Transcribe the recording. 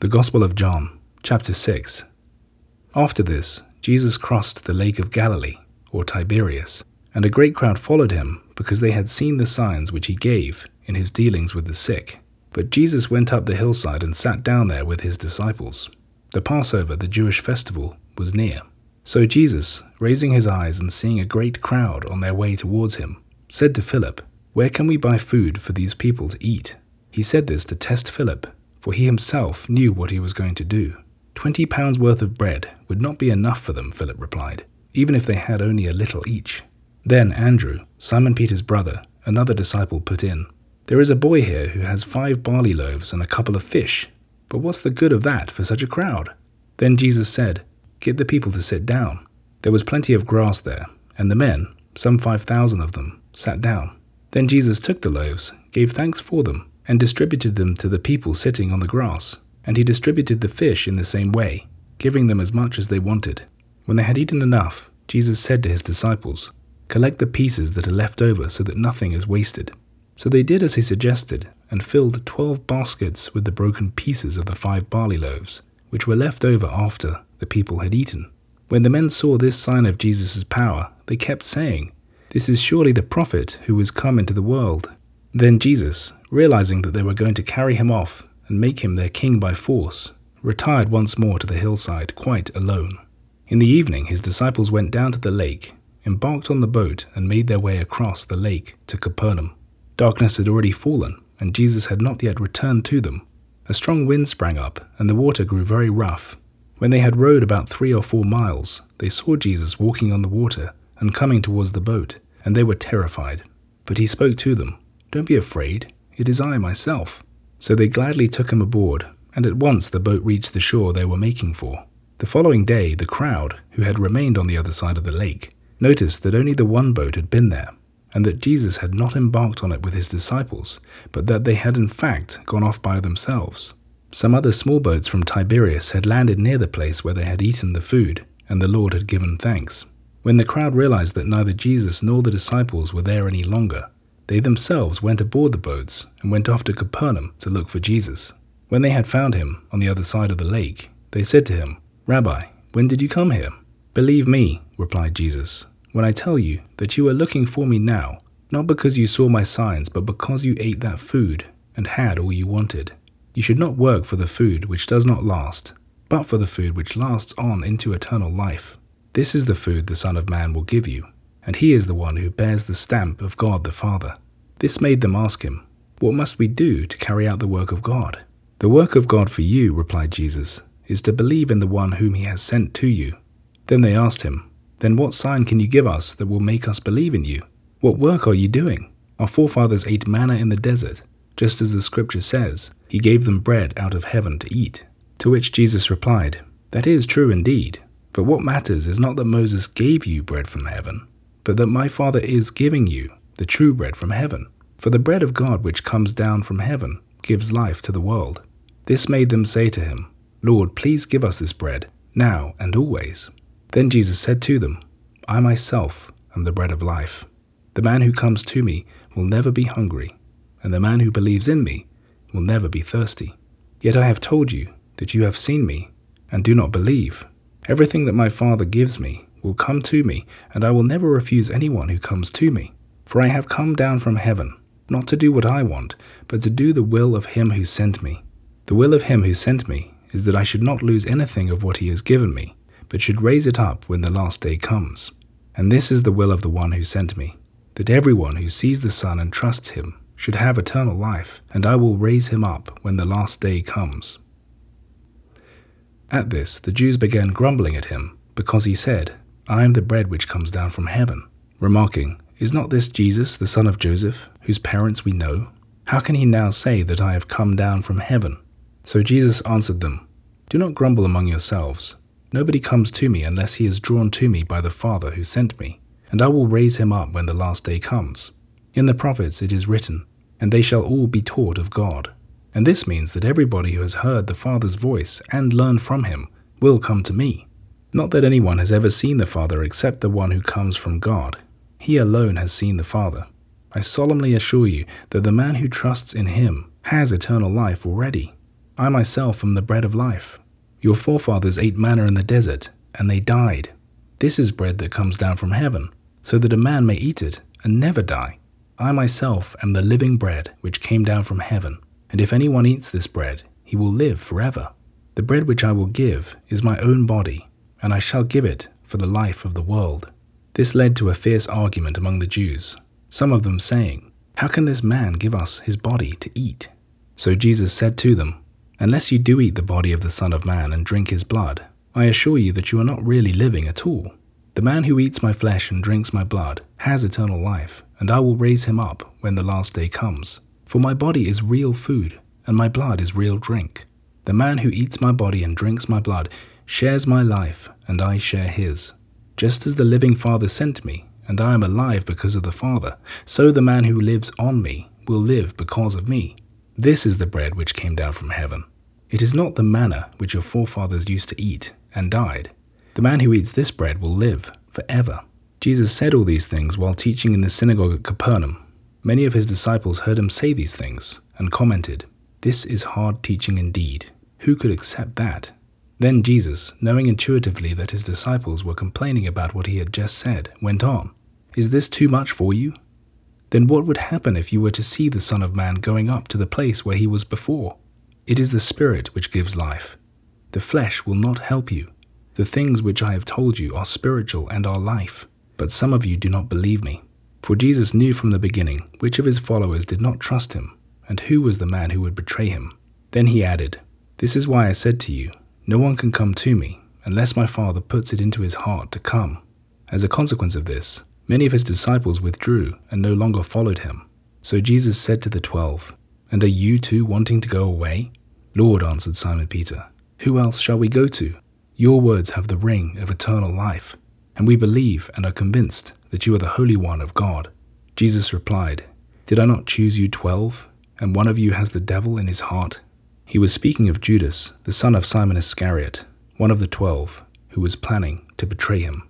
The Gospel of John, chapter 6. After this, Jesus crossed the lake of Galilee, or Tiberias, and a great crowd followed him because they had seen the signs which he gave in his dealings with the sick. But Jesus went up the hillside and sat down there with his disciples. The Passover, the Jewish festival, was near. So Jesus, raising his eyes and seeing a great crowd on their way towards him, said to Philip, Where can we buy food for these people to eat? He said this to test Philip for he himself knew what he was going to do. Twenty pounds worth of bread would not be enough for them, Philip replied, even if they had only a little each. Then Andrew, Simon Peter's brother, another disciple, put in, There is a boy here who has five barley loaves and a couple of fish, but what's the good of that for such a crowd? Then Jesus said, Get the people to sit down. There was plenty of grass there, and the men, some five thousand of them, sat down. Then Jesus took the loaves, gave thanks for them, and distributed them to the people sitting on the grass. And he distributed the fish in the same way, giving them as much as they wanted. When they had eaten enough, Jesus said to his disciples, Collect the pieces that are left over so that nothing is wasted. So they did as he suggested, and filled twelve baskets with the broken pieces of the five barley loaves, which were left over after the people had eaten. When the men saw this sign of Jesus' power, they kept saying, This is surely the prophet who was come into the world. Then Jesus, realizing that they were going to carry him off and make him their king by force, retired once more to the hillside quite alone. In the evening, his disciples went down to the lake, embarked on the boat, and made their way across the lake to Capernaum. Darkness had already fallen, and Jesus had not yet returned to them. A strong wind sprang up, and the water grew very rough. When they had rowed about three or four miles, they saw Jesus walking on the water and coming towards the boat, and they were terrified. But he spoke to them. Don't be afraid, it is I myself. So they gladly took him aboard, and at once the boat reached the shore they were making for. The following day, the crowd, who had remained on the other side of the lake, noticed that only the one boat had been there, and that Jesus had not embarked on it with his disciples, but that they had in fact gone off by themselves. Some other small boats from Tiberias had landed near the place where they had eaten the food, and the Lord had given thanks. When the crowd realized that neither Jesus nor the disciples were there any longer, they themselves went aboard the boats and went off to Capernaum to look for Jesus. When they had found him on the other side of the lake, they said to him, Rabbi, when did you come here? Believe me, replied Jesus, when I tell you that you are looking for me now, not because you saw my signs, but because you ate that food and had all you wanted. You should not work for the food which does not last, but for the food which lasts on into eternal life. This is the food the Son of Man will give you and he is the one who bears the stamp of God the Father. This made them ask him, What must we do to carry out the work of God? The work of God for you, replied Jesus, is to believe in the one whom he has sent to you. Then they asked him, Then what sign can you give us that will make us believe in you? What work are you doing? Our forefathers ate manna in the desert, just as the scripture says, He gave them bread out of heaven to eat. To which Jesus replied, That is true indeed, but what matters is not that Moses gave you bread from heaven but that my Father is giving you the true bread from heaven. For the bread of God which comes down from heaven gives life to the world. This made them say to him, Lord, please give us this bread, now and always. Then Jesus said to them, I myself am the bread of life. The man who comes to me will never be hungry, and the man who believes in me will never be thirsty. Yet I have told you that you have seen me, and do not believe. Everything that my Father gives me will come to me, and I will never refuse anyone who comes to me. For I have come down from heaven, not to do what I want, but to do the will of him who sent me. The will of him who sent me is that I should not lose anything of what he has given me, but should raise it up when the last day comes. And this is the will of the one who sent me, that everyone who sees the Son and trusts him should have eternal life, and I will raise him up when the last day comes. At this, the Jews began grumbling at him, because he said, I am the bread which comes down from heaven. Remarking, Is not this Jesus, the son of Joseph, whose parents we know? How can he now say that I have come down from heaven? So Jesus answered them, Do not grumble among yourselves. Nobody comes to me unless he is drawn to me by the Father who sent me, and I will raise him up when the last day comes. In the prophets it is written, And they shall all be taught of God. And this means that everybody who has heard the Father's voice and learned from him will come to me. Not that anyone has ever seen the Father except the one who comes from God. He alone has seen the Father. I solemnly assure you that the man who trusts in him has eternal life already. I myself am the bread of life. Your forefathers ate manna in the desert, and they died. This is bread that comes down from heaven, so that a man may eat it and never die. I myself am the living bread which came down from heaven, and if anyone eats this bread, he will live forever. The bread which I will give is my own body, and I shall give it for the life of the world. This led to a fierce argument among the Jews, some of them saying, How can this man give us his body to eat? So Jesus said to them, Unless you do eat the body of the Son of Man and drink his blood, I assure you that you are not really living at all. The man who eats my flesh and drinks my blood has eternal life, and I will raise him up when the last day comes. For my body is real food, and my blood is real drink. The man who eats my body and drinks my blood shares my life, and I share his. Just as the living Father sent me, and I am alive because of the Father, so the man who lives on me will live because of me. This is the bread which came down from heaven. It is not the manna which your forefathers used to eat and died. The man who eats this bread will live forever. Jesus said all these things while teaching in the synagogue at Capernaum. Many of his disciples heard him say these things and commented, This is hard teaching indeed. Who could accept that? Then Jesus, knowing intuitively that his disciples were complaining about what he had just said, went on, Is this too much for you? then what would happen if you were to see the Son of Man going up to the place where he was before? It is the Spirit which gives life. The flesh will not help you. The things which I have told you are spiritual and are life, but some of you do not believe me. For Jesus knew from the beginning which of his followers did not trust him, and who was the man who would betray him. Then he added, This is why I said to you, No one can come to me unless my Father puts it into his heart to come. As a consequence of this, Many of his disciples withdrew and no longer followed him. So Jesus said to the twelve, And are you too wanting to go away? Lord, answered Simon Peter, who else shall we go to? Your words have the ring of eternal life, and we believe and are convinced that you are the Holy One of God. Jesus replied, Did I not choose you twelve, and one of you has the devil in his heart? He was speaking of Judas, the son of Simon Iscariot, one of the twelve, who was planning to betray him.